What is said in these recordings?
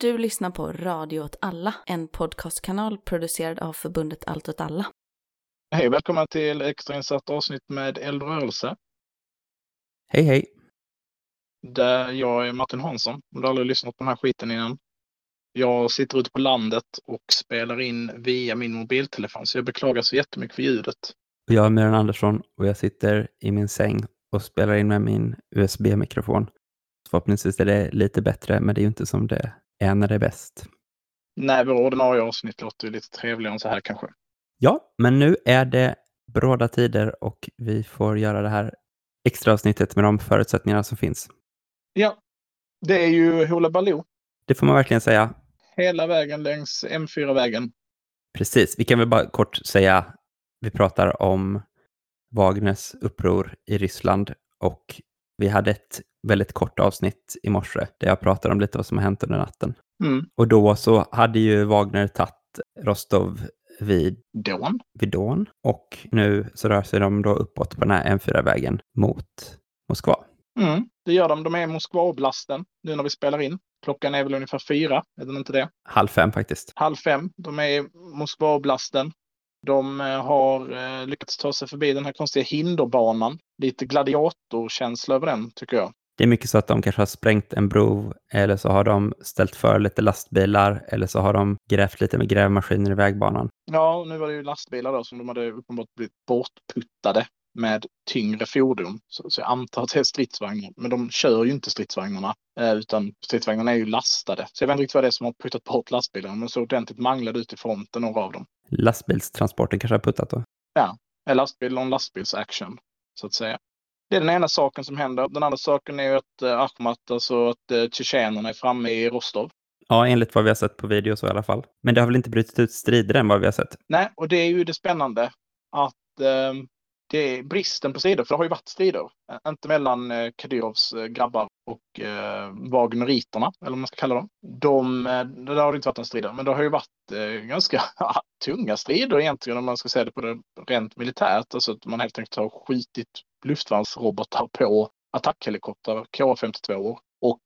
Du lyssnar på Radio åt alla, en podcastkanal producerad av förbundet Allt åt alla. Hej och välkomna till extrainsatt avsnitt med Eldrörelse. Hej hej! Där jag är Martin Hansson, om du aldrig lyssnat på den här skiten innan. Jag sitter ute på landet och spelar in via min mobiltelefon, så jag beklagar så jättemycket för ljudet. Jag är Myran Andersson och jag sitter i min säng och spelar in med min USB-mikrofon. Förhoppningsvis är det lite bättre, men det är ju inte som det är när det är bäst. Nej, vår ordinarie avsnitt låter ju lite trevligare än så här kanske. Ja, men nu är det bråda tider och vi får göra det här extra avsnittet med de förutsättningar som finns. Ja, det är ju Hoola Baloo Det får man verkligen säga. hela vägen längs M4-vägen. Precis, vi kan väl bara kort säga, vi pratar om Wagners uppror i Ryssland och vi hade ett väldigt kort avsnitt i morse där jag pratade om lite vad som har hänt under natten. Mm. Och då så hade ju Wagner tagit Rostov vid, Dawn. vid Don och nu så rör sig de då uppåt på den här M4-vägen mot Moskva. Mm, det gör de. De är i Moskva-oblasten nu när vi spelar in. Klockan är väl ungefär fyra, är den inte det? Halv fem faktiskt. Halv fem. De är i Moskva-oblasten. De eh, har eh, lyckats ta sig förbi den här konstiga hinderbanan. Lite gladiatorkänsla över den, tycker jag. Det är mycket så att de kanske har sprängt en bro eller så har de ställt för lite lastbilar eller så har de grävt lite med grävmaskiner i vägbanan. Ja, nu var det ju lastbilar då som de hade uppenbart blivit bortputtade med tyngre fordon. Så, så jag antar att det är stridsvagnar. Men de kör ju inte stridsvagnarna, eh, utan stridsvagnarna är ju lastade. Så jag vet inte riktigt vad det är som har puttat bort lastbilarna, men så ordentligt manglade ut i fronten, några av dem. Lastbilstransporten kanske har puttat då. En lastbil och en lastbilsaction, så att säga. Det är den ena saken som händer. Den andra saken är ju att eh, Ahmat, alltså att eh, tjetjenerna är framme i Rostov. Ja, enligt vad vi har sett på video så i alla fall. Men det har väl inte brutit ut strider än vad vi har sett? Nej, och det är ju det spännande att eh, det är bristen på strider, för det har ju varit strider. Eh, Inte mellan eh, Kadyrovs grabbar och eh, Wagneriterna, eller vad man ska kalla dem. De, eh, där har det inte varit några strider, men det har ju varit eh, ganska tunga strider egentligen om man ska säga det på det rent militärt. Alltså att man helt enkelt har skjutit luftvärnsrobotar på attackhelikoptrar, KA-52 och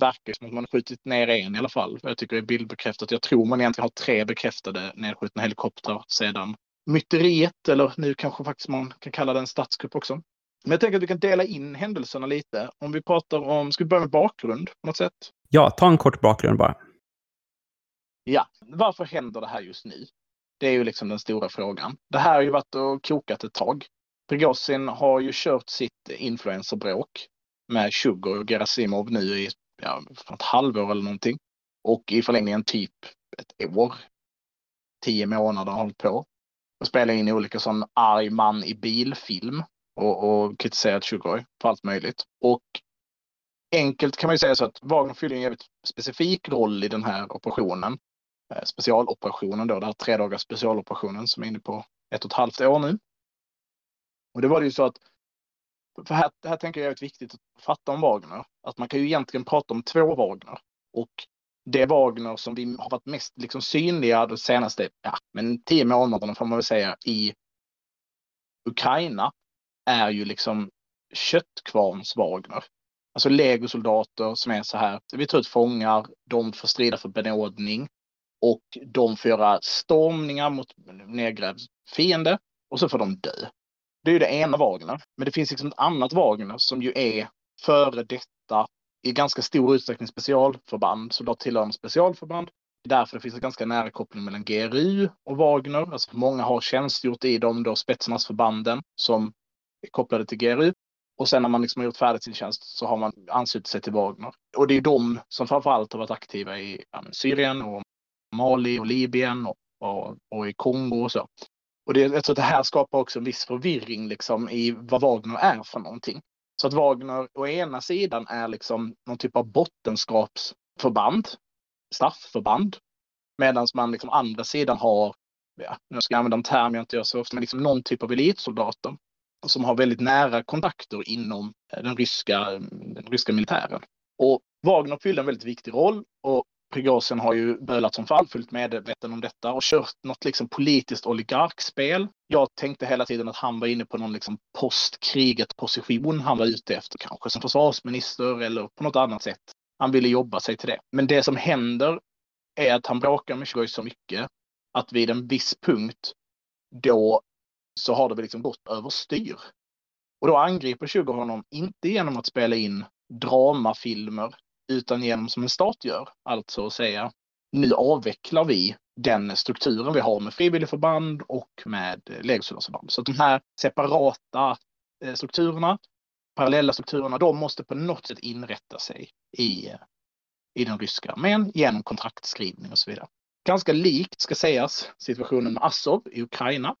verkar som att man har skjutit ner en i alla fall. Jag tycker det är bildbekräftat. Jag tror man egentligen har tre bekräftade nedskjutna helikoptrar sedan myteriet, eller nu kanske faktiskt man kan kalla det en statskupp också. Men jag tänker att vi kan dela in händelserna lite. Om vi pratar om, ska vi börja med bakgrund på något sätt? Ja, ta en kort bakgrund bara. Ja, varför händer det här just nu? Det är ju liksom den stora frågan. Det här har ju varit och kokat ett tag. Prigozhin har ju kört sitt influencerbråk med Sugar och Gerasimov nu i ja, ett halvår eller någonting. Och i förlängningen typ ett år. Tio månader har hållit på. Och spelar in olika sån arg man i bilfilm. Och, och kritiserat Sugar för allt möjligt. Och enkelt kan man ju säga så att Wagner fyller en jävligt specifik roll i den här operationen. Eh, specialoperationen då, den här tre dagars specialoperationen som är inne på ett och ett halvt år nu. Och det var det ju så att, för här, det här tänker jag är viktigt att fatta om Wagner, att man kan ju egentligen prata om två Wagner. Och det Wagner som vi har varit mest liksom synliga de senaste, ja, men tio månaderna får man väl säga, i Ukraina är ju liksom köttkvarns Wagner. Alltså legosoldater som är så här, vi tar ut fångar, de får strida för benådning och de får göra stormningar mot nedgrävd fiende och så får de dö. Det är ju det ena Wagner. Men det finns liksom ett annat Wagner som ju är före detta i ganska stor utsträckning specialförband. Så då tillhör de specialförband. Därför det finns en ganska nära koppling mellan GRU och Wagner. Alltså många har tjänstgjort i de då spetsnazförbanden som kopplade till GRU. Och sen när man liksom har gjort färdigt sin tjänst så har man anslutit sig till Wagner. Och det är de som framförallt har varit aktiva i ja, Syrien och Mali och Libyen och, och, och i Kongo och så. Och det, jag tror att det här skapar också en viss förvirring liksom i vad Wagner är för någonting. Så att Wagner å ena sidan är liksom någon typ av bottenskapsförband, straffförband. Medan man liksom andra sidan har, ja, nu ska jag använda en term jag inte gör så ofta, men liksom någon typ av elitsoldater som har väldigt nära kontakter inom eh, den ryska, den ryska militären. Och Wagner fyllde en väldigt viktig roll och Prigozhin har ju bölat som fall, fullt medveten om detta och kört något liksom politiskt oligarkspel. Jag tänkte hela tiden att han var inne på någon liksom postkriget position han var ute efter, kanske som försvarsminister eller på något annat sätt. Han ville jobba sig till det. Men det som händer är att han bråkar med Shigoi så mycket att vid en viss punkt då så har det väl liksom gått överstyr. Och då angriper Sugar honom inte genom att spela in dramafilmer utan genom som en stat gör. Alltså att säga nu avvecklar vi den strukturen vi har med frivilligförband och med eh, legosoldatsförband. Så att de här separata eh, strukturerna, parallella strukturerna, de måste på något sätt inrätta sig i, eh, i den ryska armén genom kontraktskrivning och så vidare. Ganska likt, ska sägas, situationen med Azov i Ukraina.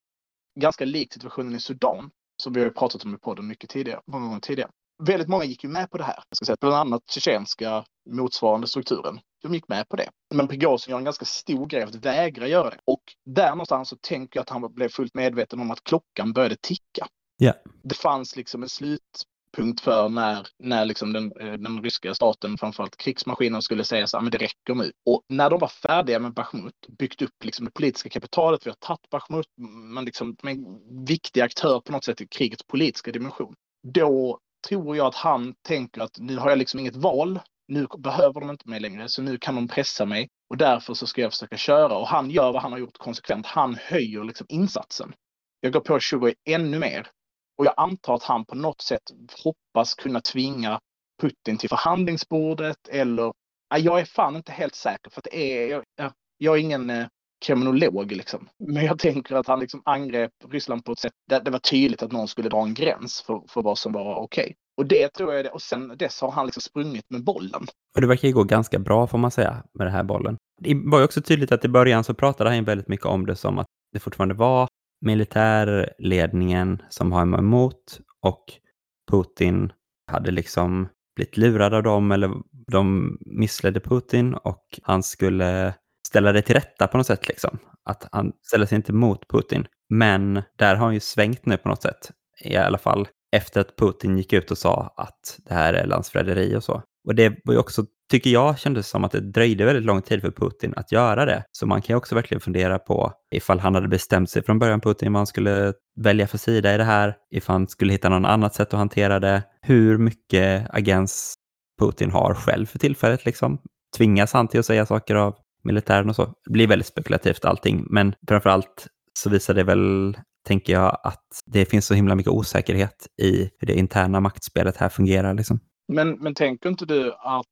Ganska likt situationen i Sudan, som vi har pratat om i podden mycket tidigare, många gånger tidigare. Väldigt många gick ju med på det här. Jag ska säga, bland annat tjetjenska motsvarande strukturen. De gick med på det. Men Prigozjin gör en ganska stor grej av att vägra göra det. Och där någonstans så tänker jag att han blev fullt medveten om att klockan började ticka. Ja. Det fanns liksom en punkt för när, när liksom den, eh, den ryska staten, framförallt krigsmaskinen, skulle säga så här, men det räcker nu. Och när de var färdiga med Bachmut, byggt upp liksom det politiska kapitalet, vi har tagit Bachmut, men liksom en viktig aktör på något sätt i krigets politiska dimension. Då tror jag att han tänker att nu har jag liksom inget val. Nu behöver de inte mig längre, så nu kan de pressa mig och därför så ska jag försöka köra. Och han gör vad han har gjort konsekvent. Han höjer liksom insatsen. Jag går på 20 ännu mer och jag antar att han på något sätt hoppas kunna tvinga Putin till förhandlingsbordet eller jag är fan inte helt säker för att det är, jag, jag är ingen eh, kriminolog liksom. Men jag tänker att han liksom angrep Ryssland på ett sätt där det var tydligt att någon skulle dra en gräns för, för vad som var okej. Okay. Och det tror jag är det. Och sen dess har han liksom sprungit med bollen. Och det verkar ju gå ganska bra får man säga med den här bollen. Det var ju också tydligt att i början så pratade han väldigt mycket om det som att det fortfarande var militärledningen som har emot och Putin hade liksom blivit lurad av dem eller de missledde Putin och han skulle ställa det till rätta på något sätt. Liksom. Att han ställer sig inte mot Putin. Men där har han ju svängt nu på något sätt. I alla fall efter att Putin gick ut och sa att det här är landsförräderi och så. Och det var ju också, tycker jag, kändes som att det dröjde väldigt lång tid för Putin att göra det. Så man kan ju också verkligen fundera på ifall han hade bestämt sig från början, Putin, vad han skulle välja för sida i det här, ifall han skulle hitta någon annat sätt att hantera det, hur mycket agens Putin har själv för tillfället liksom. Tvingas han till att säga saker av militären och så. Det blir väldigt spekulativt allting, men framför allt så visar det väl, tänker jag, att det finns så himla mycket osäkerhet i hur det interna maktspelet här fungerar. Liksom. Men, men tänker inte du att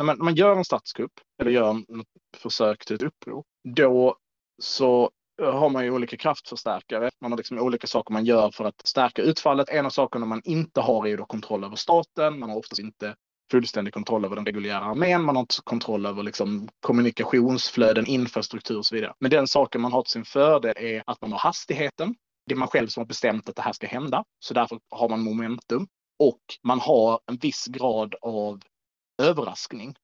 när man, när man gör en statskupp eller gör ett försök till ett uppror, då så har man ju olika kraftförstärkare. Man har liksom olika saker man gör för att stärka utfallet. En av sakerna man inte har är ju då kontroll över staten. Man har oftast inte fullständig kontroll över den reguljära armén, man har inte kontroll över liksom kommunikationsflöden, infrastruktur och så vidare. Men den saken man har till sin fördel är att man har hastigheten. Det är man själv som har bestämt att det här ska hända, så därför har man momentum. Och man har en viss grad av överraskning.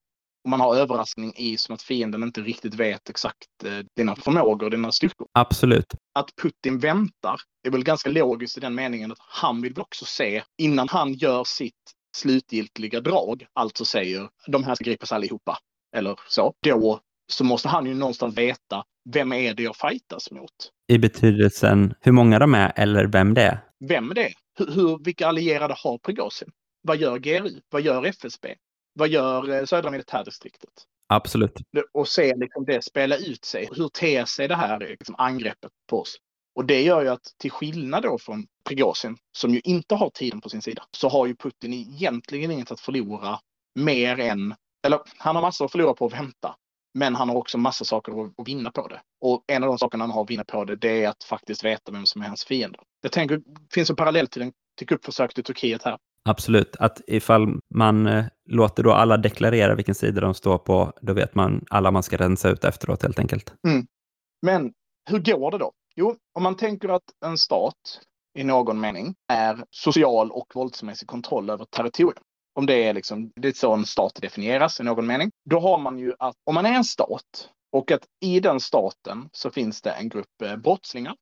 Man har överraskning i som att fienden inte riktigt vet exakt eh, dina förmågor, dina styrkor. Absolut. Att Putin väntar är väl ganska logiskt i den meningen att han vill också se innan han gör sitt slutgiltiga drag, alltså säger de här ska gripas allihopa, eller så, då så måste han ju någonstans veta vem är det jag fightas mot? I betydelsen hur många de är eller vem det är? Vem det är? Hur, hur, vilka allierade har Prigozjin? Vad gör GRU? Vad gör FSB? Vad gör eh, södra militärdistriktet? Absolut. Och se liksom det spela ut sig. Hur ter sig det här liksom, angreppet på oss? Och det gör ju att till skillnad då från Prigozjin, som ju inte har tiden på sin sida, så har ju Putin egentligen inget att förlora mer än, eller han har massor att förlora på att vänta. Men han har också massa saker att vinna på det. Och en av de sakerna han har att vinna på det, det är att faktiskt veta vem som är hans fiende. Jag tänker, det finns en parallell till, en, till kuppförsöket i Turkiet här. Absolut, att ifall man eh, låter då alla deklarera vilken sida de står på, då vet man alla man ska rensa ut efteråt helt enkelt. Mm. Men hur går det då? Jo, om man tänker att en stat i någon mening är social och våldsmässig kontroll över territorium. Om det är liksom, det är så en stat definieras i någon mening. Då har man ju att om man är en stat och att i den staten så finns det en grupp eh, brottslingar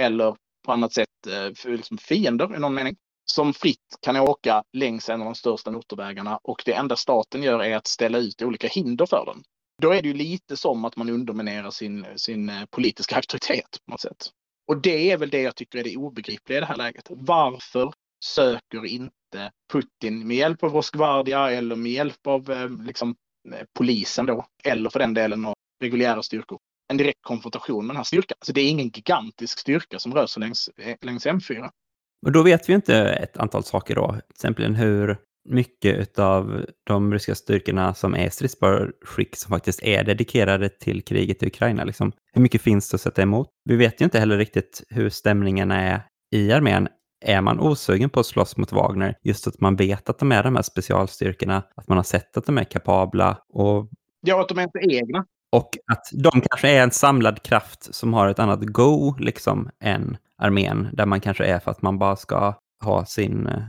eller på annat sätt eh, liksom fiender i någon mening som fritt kan åka längs en av de största motorvägarna och det enda staten gör är att ställa ut olika hinder för den. Då är det ju lite som att man underminerar sin, sin eh, politiska auktoritet på något sätt. Och det är väl det jag tycker är det obegripliga i det här läget. Varför söker inte Putin med hjälp av Rosgvardia eller med hjälp av eh, liksom, eh, polisen då, eller för den delen av reguljära styrkor. En direkt konfrontation med den här styrkan. Alltså det är ingen gigantisk styrka som rör sig längs, längs M4. Och då vet vi inte ett antal saker då, till exempel hur mycket av de ryska styrkorna som är stridsbara skick som faktiskt är dedikerade till kriget i Ukraina. Liksom. Hur mycket finns det att sätta emot? Vi vet ju inte heller riktigt hur stämningarna är i armén. Är man osugen på att slåss mot Wagner, just att man vet att de är de här specialstyrkorna, att man har sett att de är kapabla och... Ja, att de är inte egna. Och att de kanske är en samlad kraft som har ett annat go, liksom, än armén, där man kanske är för att man bara ska ha sin eh,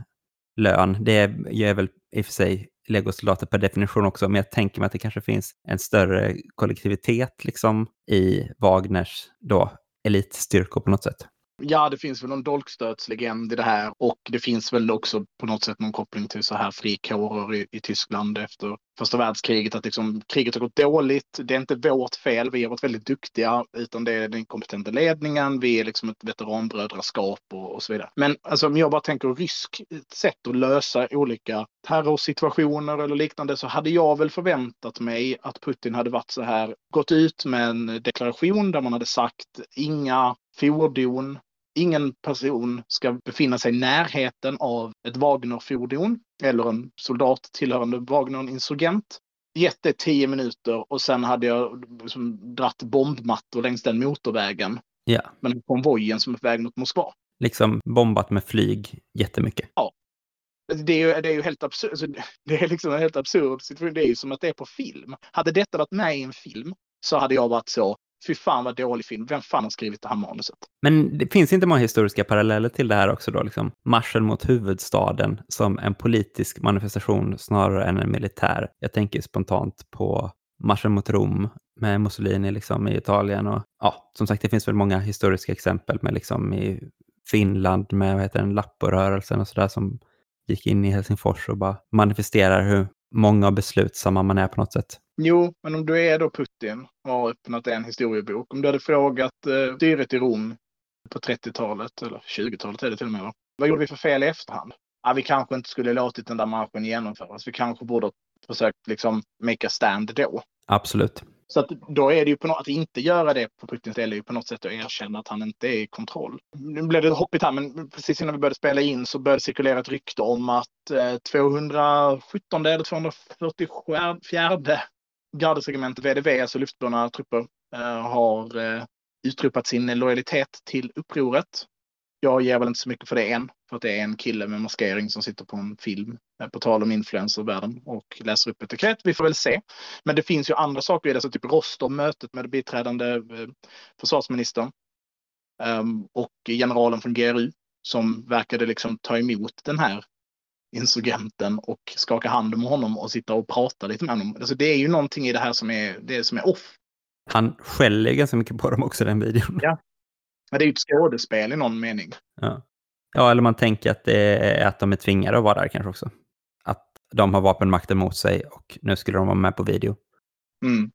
lön. Det gör väl i och för sig legosoldater per definition också, men jag tänker mig att det kanske finns en större kollektivitet liksom i Wagners då elitstyrkor på något sätt. Ja, det finns väl någon dolkstötslegend i det här och det finns väl också på något sätt någon koppling till så här frikårer i, i Tyskland efter första världskriget. Att liksom, kriget har gått dåligt. Det är inte vårt fel. Vi har varit väldigt duktiga, utan det är den kompetenta ledningen. Vi är liksom ett veteranbrödraskap och, och så vidare. Men alltså, om jag bara tänker rysk sätt att lösa olika terrorsituationer eller liknande så hade jag väl förväntat mig att Putin hade varit så här, gått ut med en deklaration där man hade sagt inga fordon ingen person ska befinna sig i närheten av ett Wagner-fordon eller en soldat tillhörande Wagner, en insurgent. Gett det tio minuter och sen hade jag liksom dratt bombmattor längs den motorvägen. Ja. Men konvojen som är på väg mot Moskva. Liksom bombat med flyg jättemycket. Ja. Det är ju, det är ju helt absurt. Alltså, det är liksom en helt absurd situation. Det är ju som att det är på film. Hade detta varit med i en film så hade jag varit så, Fy fan vad dålig film. Vem fan har skrivit det här manuset? Men det finns inte många historiska paralleller till det här också då, liksom marschen mot huvudstaden som en politisk manifestation snarare än en militär. Jag tänker spontant på marschen mot Rom med Mussolini liksom i Italien och ja, som sagt, det finns väl många historiska exempel med liksom i Finland med vad heter den, Lapporörelsen och sådär som gick in i Helsingfors och bara manifesterar hur många och beslutsamma man är på något sätt. Jo, men om du är då Putin och har öppnat en historiebok. Om du hade frågat eh, styret i Rom på 30-talet, eller 20-talet är det till och med, va? vad gjorde vi för fel i efterhand? Ja, vi kanske inte skulle låtit den där marschen genomföras. Vi kanske borde ha försökt liksom make a stand då. Absolut. Så att då är det ju på något, att inte göra det på Putins del är ju på något sätt att erkänna att han inte är i kontroll. Nu blev det hoppigt här, men precis innan vi började spela in så började cirkulera ett rykte om att eh, 217 eller 244 gardesregementet VDV, alltså luftburna trupper, eh, har eh, utropat sin lojalitet till upproret. Jag ger väl inte så mycket för det än, för att det är en kille med maskering som sitter på en film, eh, på tal om influencervärlden, och läser upp ett dekret. Vi får väl se. Men det finns ju andra saker i det, så typ Rostov, mötet med biträdande försvarsministern ehm, och generalen från GRU som verkade liksom ta emot den här insurgenten och skaka hand med honom och sitta och prata lite med honom. Alltså det är ju någonting i det här som är, det som är off. Han skäller ganska mycket på dem också, den videon. Ja. Men det är ju ett skådespel i någon mening. Ja. ja, eller man tänker att är att de är tvingade att vara där kanske också. Att de har vapenmakten mot sig och nu skulle de vara med på video. Mm.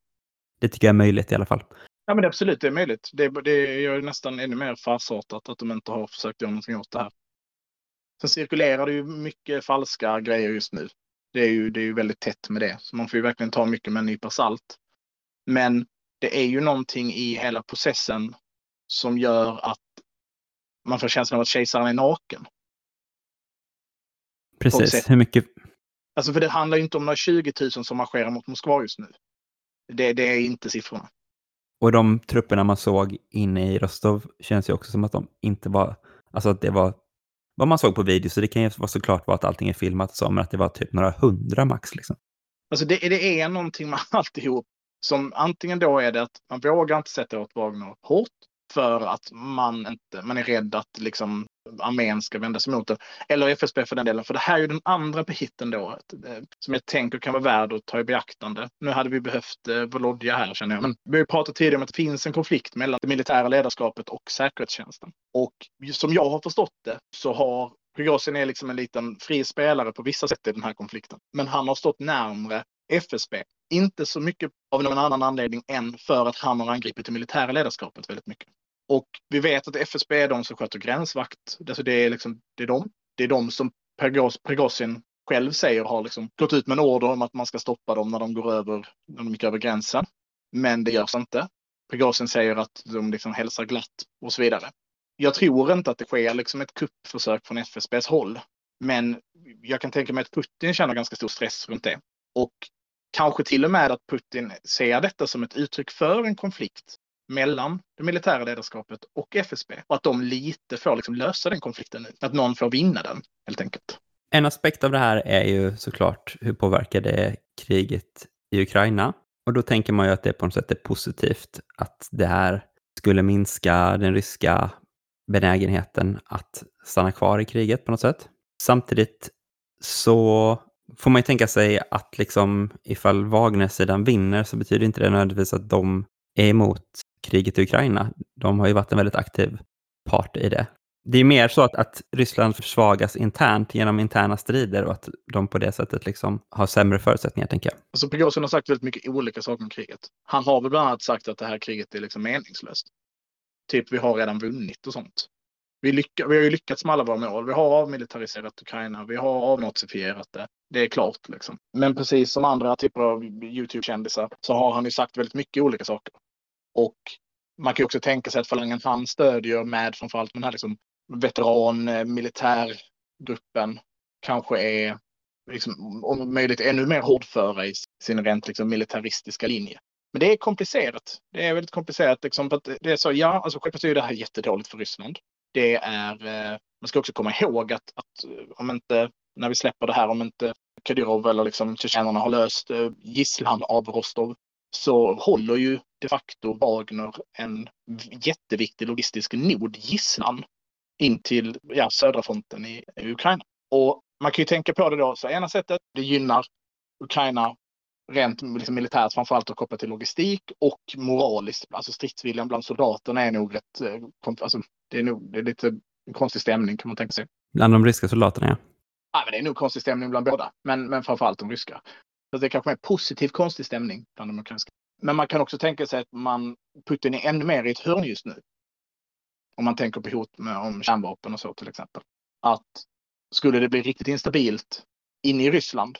Det tycker jag är möjligt i alla fall. Ja, men det, absolut, det är möjligt. Det, det gör nästan ännu mer farsartat att de inte har försökt göra någonting åt det här. Sen cirkulerar det ju mycket falska grejer just nu. Det är ju, det är ju väldigt tätt med det, så man får ju verkligen ta mycket med en nypa salt. Men det är ju någonting i hela processen som gör att man får känslan av att kejsaren är naken. Precis, hur mycket? Alltså för det handlar ju inte om några 20 000 som marscherar mot Moskva just nu. Det, det är inte siffrorna. Och de trupperna man såg inne i Rostov känns ju också som att de inte var, alltså att det var vad man såg på video, så det kan ju vara såklart vara att allting är filmat och så, men att det var typ några hundra max. Liksom. Alltså det, det är någonting med alltihop som antingen då är det att man vågar inte sätta åt Wagner hårt för att man, inte, man är rädd att liksom armén ska vända sig mot det. Eller FSB för den delen. För det här är ju den andra hitten då eh, som jag tänker kan vara värd att ta i beaktande. Nu hade vi behövt eh, Volodja här känner jag. Men vi har ju pratat tidigare om att det finns en konflikt mellan det militära ledarskapet och säkerhetstjänsten. Och som jag har förstått det så har Prigozjin är liksom en liten fri spelare på vissa sätt i den här konflikten. Men han har stått närmre FSB. Inte så mycket av någon annan anledning än för att han har angripit det militära ledarskapet väldigt mycket. Och vi vet att FSB är de som sköter gränsvakt. Alltså det, är liksom, det är de. Det är de som Prigozjin själv säger har liksom gått ut med en order om att man ska stoppa dem när de går över, när de gick över gränsen. Men det görs inte. Prigozjin säger att de liksom hälsar glatt och så vidare. Jag tror inte att det sker liksom ett kuppförsök från FSBs håll. Men jag kan tänka mig att Putin känner ganska stor stress runt det. Och kanske till och med att Putin ser detta som ett uttryck för en konflikt mellan det militära ledarskapet och FSB. Och att de lite får liksom lösa den konflikten nu. Att någon får vinna den, helt enkelt. En aspekt av det här är ju såklart hur påverkar det kriget i Ukraina? Och då tänker man ju att det på något sätt är positivt att det här skulle minska den ryska benägenheten att stanna kvar i kriget på något sätt. Samtidigt så får man ju tänka sig att liksom ifall Wagner-sidan vinner så betyder inte det nödvändigtvis att de är emot kriget i Ukraina. De har ju varit en väldigt aktiv part i det. Det är mer så att, att Ryssland försvagas internt genom interna strider och att de på det sättet liksom har sämre förutsättningar, tänker jag. Alltså Prigozjin har sagt väldigt mycket olika saker om kriget. Han har väl bland annat sagt att det här kriget är liksom meningslöst. Typ, vi har redan vunnit och sånt. Vi, lycka, vi har ju lyckats med alla våra mål. Vi har avmilitariserat Ukraina. Vi har avnazifierat det. Det är klart liksom. Men precis som andra typer av YouTube-kändisar så har han ju sagt väldigt mycket olika saker. Och man kan ju också tänka sig att falangen han stödjer med framförallt den här liksom veteran-militärgruppen eh, kanske är liksom, om möjligt ännu mer hårdföra i sin rent liksom, militaristiska linje. Men det är komplicerat. Det är väldigt komplicerat. Liksom, för att det är så, ja, alltså självklart är det här jättedåligt för Ryssland. Det är, eh, man ska också komma ihåg att, att eh, om inte, när vi släpper det här, om inte Kadyrov eller liksom tjetjenerna har löst eh, gisslan av Rostov så håller ju de facto Wagner en jätteviktig logistisk nod, gisslan, in till ja, södra fronten i, i Ukraina. Och man kan ju tänka på det då, så ena sättet, det gynnar Ukraina rent liksom militärt, framförallt och kopplat till logistik och moraliskt. Alltså stridsviljan bland soldaterna är nog rätt, eh, alltså, det är nog det är lite konstig stämning kan man tänka sig. Bland de ryska soldaterna, ja. Ja, men det är nog konstig stämning bland båda, men, men framförallt de ryska. Så det är kanske är positiv konstig stämning bland de ukrainska. Men man kan också tänka sig att man, Putin är ännu mer i ett hörn just nu. Om man tänker på hot med, om kärnvapen och så till exempel. Att skulle det bli riktigt instabilt inne i Ryssland,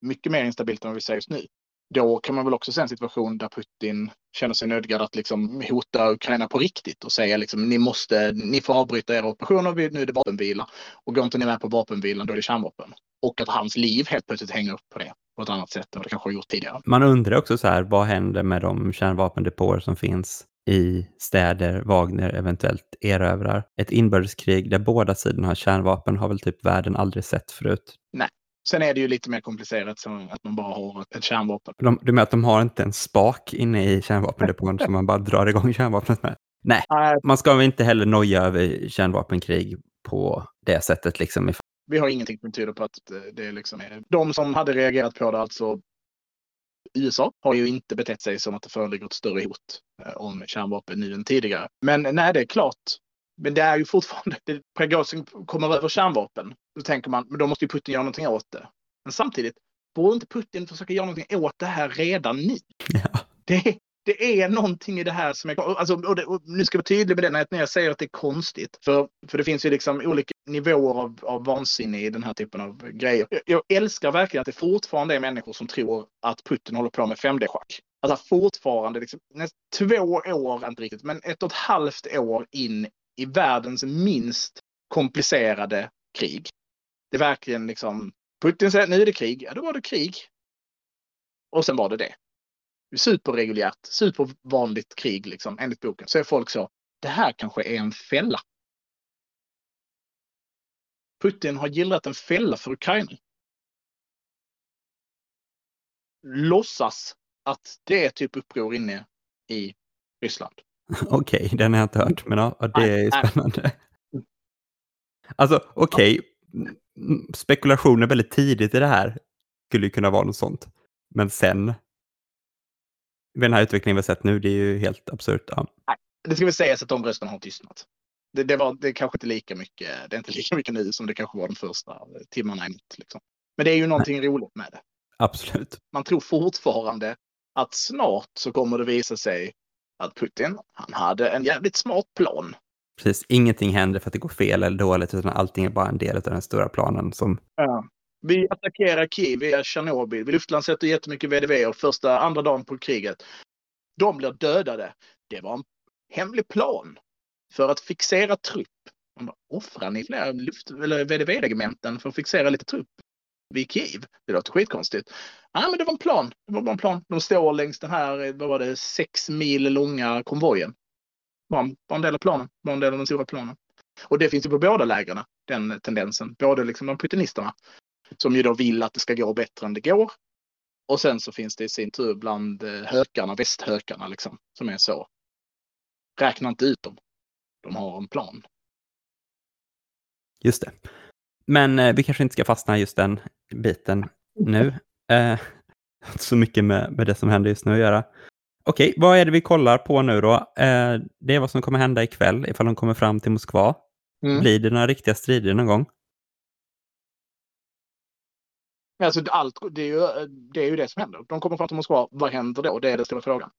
mycket mer instabilt än vad vi ser just nu, då kan man väl också se en situation där Putin känner sig nödgad att liksom hota Ukraina på riktigt och säga liksom ni måste, ni får avbryta era operationer, nu är det vapenvila. Och går inte ni med på vapenvilan, då är det kärnvapen. Och att hans liv helt plötsligt hänger upp på det på ett annat sätt än vad det kanske har gjort tidigare. Man undrar också så här, vad händer med de kärnvapendepåer som finns i städer Wagner eventuellt erövrar? Ett inbördeskrig där båda sidorna har kärnvapen har väl typ världen aldrig sett förut? Nej. Sen är det ju lite mer komplicerat så att man bara har ett kärnvapen. De, du menar att de har inte en spak inne i kärnvapendepån som man bara drar igång kärnvapnet med? Nej, man ska väl inte heller noja över kärnvapenkrig på det sättet liksom vi har ingenting som tyder på att det är liksom de som hade reagerat på det, alltså USA, har ju inte betett sig som att det föreligger ett större hot eh, om kärnvapen nu än tidigare. Men nej, det är klart. Men det är ju fortfarande, Prigozjin kommer över kärnvapen. Då tänker man, men då måste ju Putin göra någonting åt det. Men samtidigt, borde inte Putin försöka göra någonting åt det här redan nu? Ja. Det, det är någonting i det här som är... Alltså, och det, och nu ska jag vara tydlig med det när jag säger att det är konstigt. För, för det finns ju liksom olika nivåer av, av vansinne i den här typen av grejer. Jag, jag älskar verkligen att det fortfarande är människor som tror att Putin håller på med 5D-schack. Alltså fortfarande, liksom, näst, två år, inte riktigt, men ett och ett halvt år in i världens minst komplicerade krig. Det är verkligen liksom, Putin säger nu är det krig, ja då var det krig. Och sen var det det superreguljärt, supervanligt krig liksom, enligt boken, så är folk så, det här kanske är en fälla. Putin har gillrat en fälla för Ukraina. Låtsas att det är typ uppror inne i Ryssland. Okej, okay, den har jag inte hört, men ja, det är spännande. Alltså, okej, okay. spekulationer väldigt tidigt i det här skulle ju kunna vara något sånt. Men sen med den här utvecklingen vi har sett nu, det är ju helt absurt. Ja. Det ska väl sägas att de rösterna har tystnat. Det, det, var, det är kanske inte lika mycket, det är inte lika mycket nu som det kanske var de första timmarna i natt. Liksom. Men det är ju någonting Nej. roligt med det. Absolut. Man tror fortfarande att snart så kommer det visa sig att Putin, han hade en jävligt smart plan Precis, ingenting händer för att det går fel eller dåligt, utan allting är bara en del av den stora planen som... Ja. Vi attackerar Kiev via Tjernobyl. Vi luftlandsätter jättemycket VDV och första, andra dagen på kriget. De blir dödade. Det var en hemlig plan för att fixera trupp. Man bara, offrar ni flera luft eller VDV-regementen för att fixera lite trupp vid Kiev? Det låter skitkonstigt. Ja, men det var en plan. Det var bara en plan. De står längs den här, eh, vad var det, sex mil långa konvojen. Bara en, bara en del av planen. Bara en del av den stora planen. Och det finns ju på båda lägren, den tendensen. Både liksom de putinisterna som ju då vill att det ska gå bättre än det går. Och sen så finns det i sin tur bland eh, hökarna, västhökarna liksom, som är så. Räkna inte ut dem. De har en plan. Just det. Men eh, vi kanske inte ska fastna just den biten nu. Eh, inte så mycket med, med det som händer just nu att göra. Okej, vad är det vi kollar på nu då? Eh, det är vad som kommer hända ikväll ifall de kommer fram till Moskva. Mm. Blir det några riktiga strider någon gång? Alltså, allt, det, är ju, det är ju det som händer. De kommer fram till Moskva. Vad händer då? Det är den stora frågan.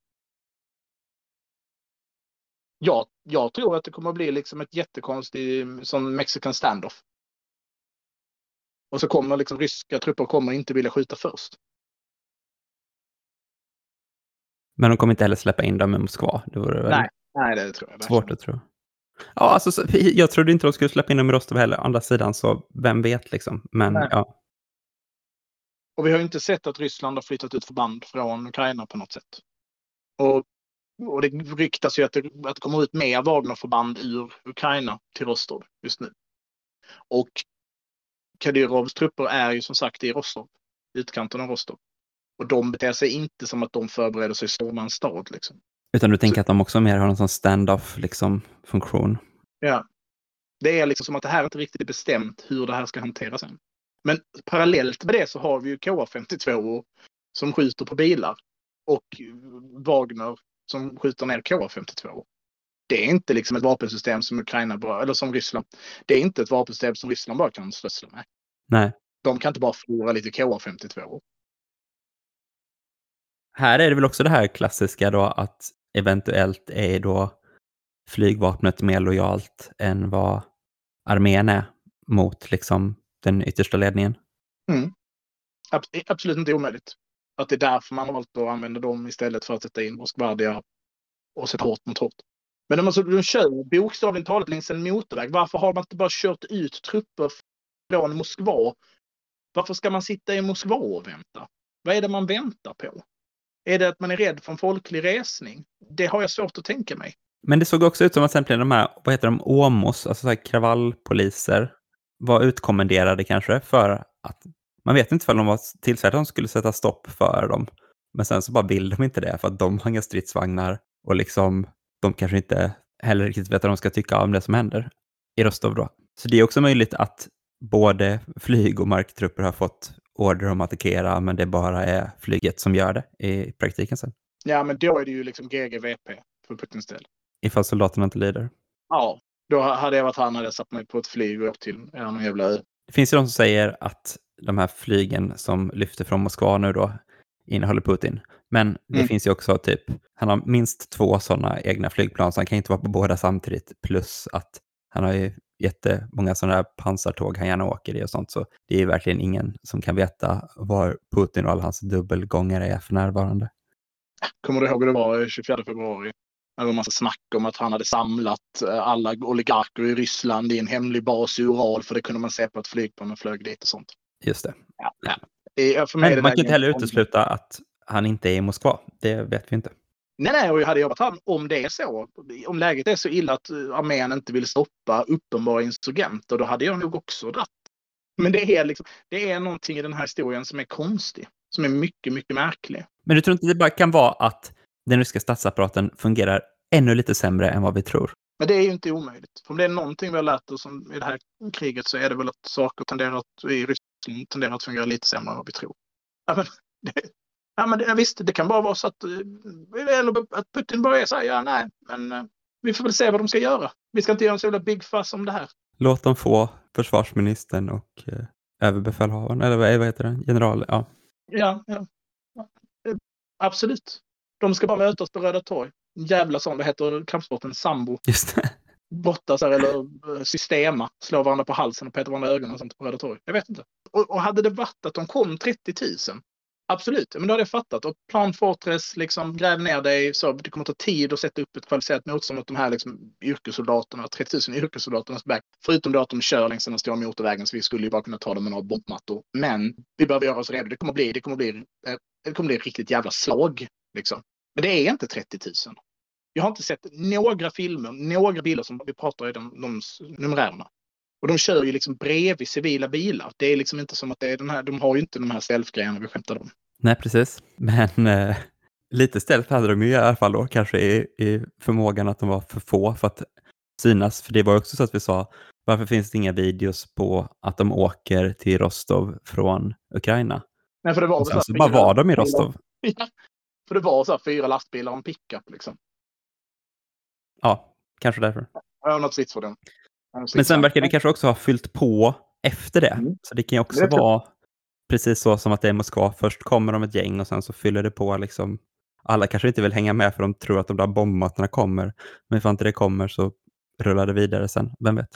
Jag, jag tror att det kommer att bli liksom ett jättekonstigt som Mexican standoff. Och så kommer liksom ryska trupper kommer inte vilja skjuta först. Men de kommer inte heller släppa in dem i Moskva. Det vore väl Nej, nej, det tror jag svårt att tro. Ja, alltså, så- jag trodde inte de skulle släppa in dem i Rostov heller. Å andra sidan så, vem vet liksom. Men Nej. ja, Och vi har ju inte sett att Ryssland har flyttat ut förband från Ukraina på något sätt. Och, och det ryktas ju att det, att det kommer ut mer Wagnerförband ur Ukraina till Rostov just nu. Och Kadyrovs trupper är ju som sagt i Rostov, utkanten av Rostov. Och de beter sig inte som att de förbereder sig storma en stad. Liksom. utan du tänker att de också mer har någon sån stand-off liksom, funktion. Ja. Det är liksom som att det här inte riktigt är bestämt hur det här ska hanteras än. Men parallellt med det så har vi ju KA52 som skjuter på bilar. Och Wagner som skjuter ner KA52. Det är inte liksom ett vapensystem som Ukraina bara, eller som Ryssland. Det är inte ett vapensystem som Ryssland bara kan slösla med. Nej. De kan inte bara förlora lite KA52. Här är det väl också det här klassiska då att eventuellt är då flygvapnet mer lojalt än vad armén är mot liksom den yttersta ledningen. Ab- absolut inte omöjligt. Att det är därför man har valt att använda dem istället för att sätta in Moskvardia och sätta hårt mot hårt. Men de, alltså, de kör bokstavligt talat längs en motorväg. Varför har man inte bara kört ut trupper från Moskva? Varför ska man sitta i Moskva och vänta? Vad är det man väntar på? Är det att man är rädd för en folklig resning? Det har jag svårt att tänka mig. Men det såg också ut som att exempelvis de här, vad heter de, OMOS, alltså så här kravallpoliser, var utkommenderade kanske för att man vet inte om de var tillsagda att de skulle sätta stopp för dem. Men sen så bara vill de inte det för att de har inga stridsvagnar och liksom de kanske inte heller riktigt vet vad de ska tycka om det som händer i Rostov då. Så det är också möjligt att både flyg och marktrupper har fått order om att attackera, men det bara är flyget som gör det i praktiken sen. Ja, men då är det ju liksom GGVP för Putins del. Ifall soldaterna inte lider. Ja, då hade jag varit han hade jag satt mig på ett flyg och åkt till någon jävla ö. Det finns ju de som säger att de här flygen som lyfter från Moskva nu då innehåller Putin. Men det Mm. finns ju också typ, han har minst två sådana egna flygplan så han kan inte vara på båda samtidigt. Plus att han har ju jättemånga sådana här pansartåg han gärna åker i och sånt. Så det är ju verkligen ingen som kan veta var Putin och alla hans dubbelgångare är för närvarande. Kommer du ihåg hur det var 24 februari? Det var massa snack om att han hade samlat eh, alla oligarker i Ryssland i en hemlig bas i Ural för det kunde man se på ett flygplan och flög dit och sånt. Just det. Ja, ja. Det- För mig är Men det man där kan inte heller utesluta att han inte är i Moskva. Det vet vi inte. Nej, nej, och jag hade jobbat han om det är så. Om läget är så illa att eh, armén inte vill stoppa uppenbara insurgenter, då hade jag nog också dratt. Men det är, liksom, det är någonting i den här historien som är konstig. Som är mycket, mycket märklig. Men du tror inte det bara kan vara att den ryska statsapparaten fungerar ännu lite sämre än vad vi tror? Men det är ju inte omöjligt. För om det är någonting vi har lärt oss om, i det här kriget så är det väl att saker tenderar att, i Ryssland tenderar att fungera lite sämre än vad vi tror. Ja, men, det, ja, men det, visst, det kan bara vara så att, eh, eller att Putin bara är här, ja nej, men eh, vi får väl se vad de ska göra. Vi ska inte göra en så jävla big fuss om det här. Låt dem få försvarsministern och eh, överbefälhavaren, eller vad vad heter det? General, ja. Ja, ja. Absolut. De ska bara mötas på Röda torg. En Jävla sån, vad heter kampsporten? Sambo. Just det. brottas här, eller eh, systema, slår varandra på halsen och petar varandra i ögonen och sånt på Röda torget. Jag vet inte. Och, och hade det varit att de kom 30 000, absolut, men då hade jag fattat. Och Plan Fortress, liksom gräv ner dig, så det kommer ta tid att sätta upp ett kvalificerat motstånd mot de här liksom, yrkessoldaterna, 30 000 yrkessoldaternas back. Förutom då att de kör längs den stora motorvägen, så vi skulle ju bara kunna ta dem med några bombmattor. Men vi behöver göra oss redo. Det kommer bli, det kommer bli, eh, det kommer bli ett riktigt jävla slag, liksom. Men det är inte 30 000. Jag har inte sett några filmer, några bilder som vi pratar i de, de numerärerna. Och de kör ju liksom bredvid civila bilar. Det är liksom inte som att det är den här, de har ju inte de här stealth-grejerna vi skämtade om. Nej, precis. Men eh, lite stealth hade de ju i alla fall då, kanske i, i förmågan att de var för få för att synas. För det var också så att vi sa, varför finns det inga videos på att de åker till Rostov från Ukraina? Nej, för det var och sen så, så bara var de i Rostov. Ja, för det var så här fyra lastbilar och en pickup liksom. Ja, kanske därför. Jag har något stridsfordon. Men sen verkar det kanske också ha fyllt på efter det. Mm. Så det kan ju också det vara precis så som att det är Moskva. Först kommer de ett gäng och sen så fyller det på liksom. Alla kanske inte vill hänga med för de tror att de där bombmattorna kommer. Men ifall inte det kommer så rullar det vidare sen. Vem vet?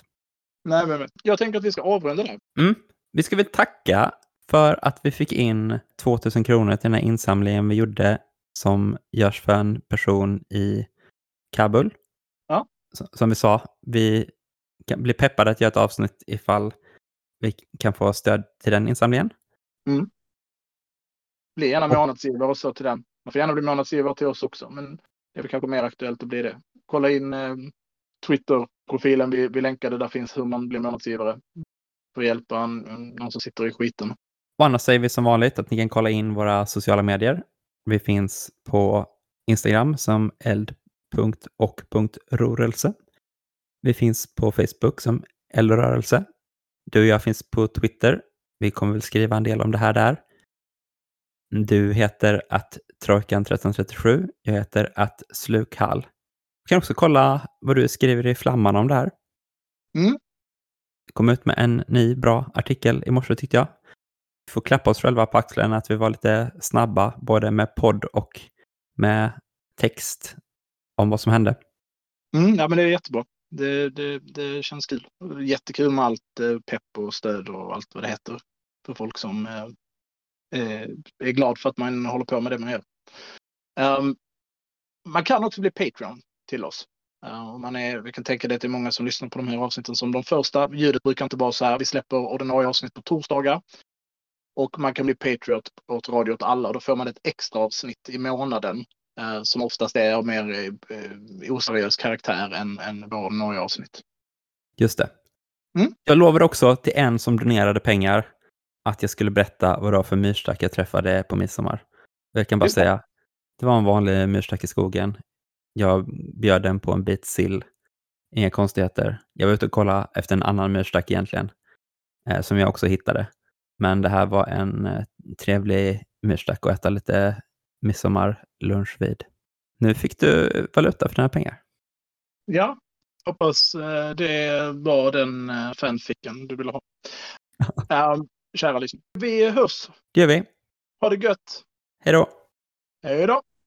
Nej, vem vet. Jag tänker att vi ska avrunda det. Mm. Vi ska väl tacka för att vi fick in 2000 kronor till den här insamlingen vi gjorde som görs för en person i Kabul som vi sa, vi kan bli peppade att göra ett avsnitt ifall vi kan få stöd till den insamlingen. Mm. Bli gärna månadsgivare och så till den. Man får gärna bli månadsgivare till oss också, men det är väl kanske mer aktuellt att bli det. Kolla in eh, Twitter-profilen vi, vi länkade. Där finns hur man blir månadsgivare. För att hjälpa en, någon som sitter i skiten. Och annars säger vi som vanligt att ni kan kolla in våra sociala medier. Vi finns på Instagram som eld och.rörelse. Vi finns på Facebook som Eldrörelse. Du och jag finns på Twitter. Vi kommer väl skriva en del om det här där. Du heter att Trojkan1337. Jag heter att Slukhall. Du kan också kolla vad du skriver i Flamman om det här. Mm. Det kom ut med en ny bra artikel i morse tyckte jag. Vi får klappa oss själva på axlarna att vi var lite snabba både med podd och med text om vad som hände. Mm, ja, men det är jättebra. Det, det, det känns kul. Jättekul med allt eh, pepp och stöd och allt vad det heter för folk som eh, eh är glad för att man håller på med det man gör. Um, man kan också bli Patreon till oss. Uh, man är, vi kan tänka det att det är många som lyssnar på de här avsnitten som de första. Ljudet brukar inte vara så här. Vi släpper ordinarie avsnitt på torsdagar. Och man kan bli Patriot åt Radio åt alla då får man ett extra avsnitt i månaden som oftast är av mer eh, oseriös karaktär än, än vår ordinarie avsnitt. Just det. Mm. Jag lovade också till en som donerade pengar att jag skulle berätta vad det var för myrstack jag träffade på midsommar. Jag kan bara Just säga, det var en vanlig myrstack i skogen. Jag bjöd den på en bit sill. Inga konstigheter. Jag var ute och kollade efter en annan myrstack egentligen, eh, som jag också hittade. Men det här var en eh, trevlig myrstack att äta lite midsommarlunch vid. Nu fick du valuta för dina pengar. Ja, hoppas eh, det var den eh, fanficken du ville ha. uh, kära lyssnare. Vi hörs. Det gör vi. Ha det gött. Hej då. Hej då.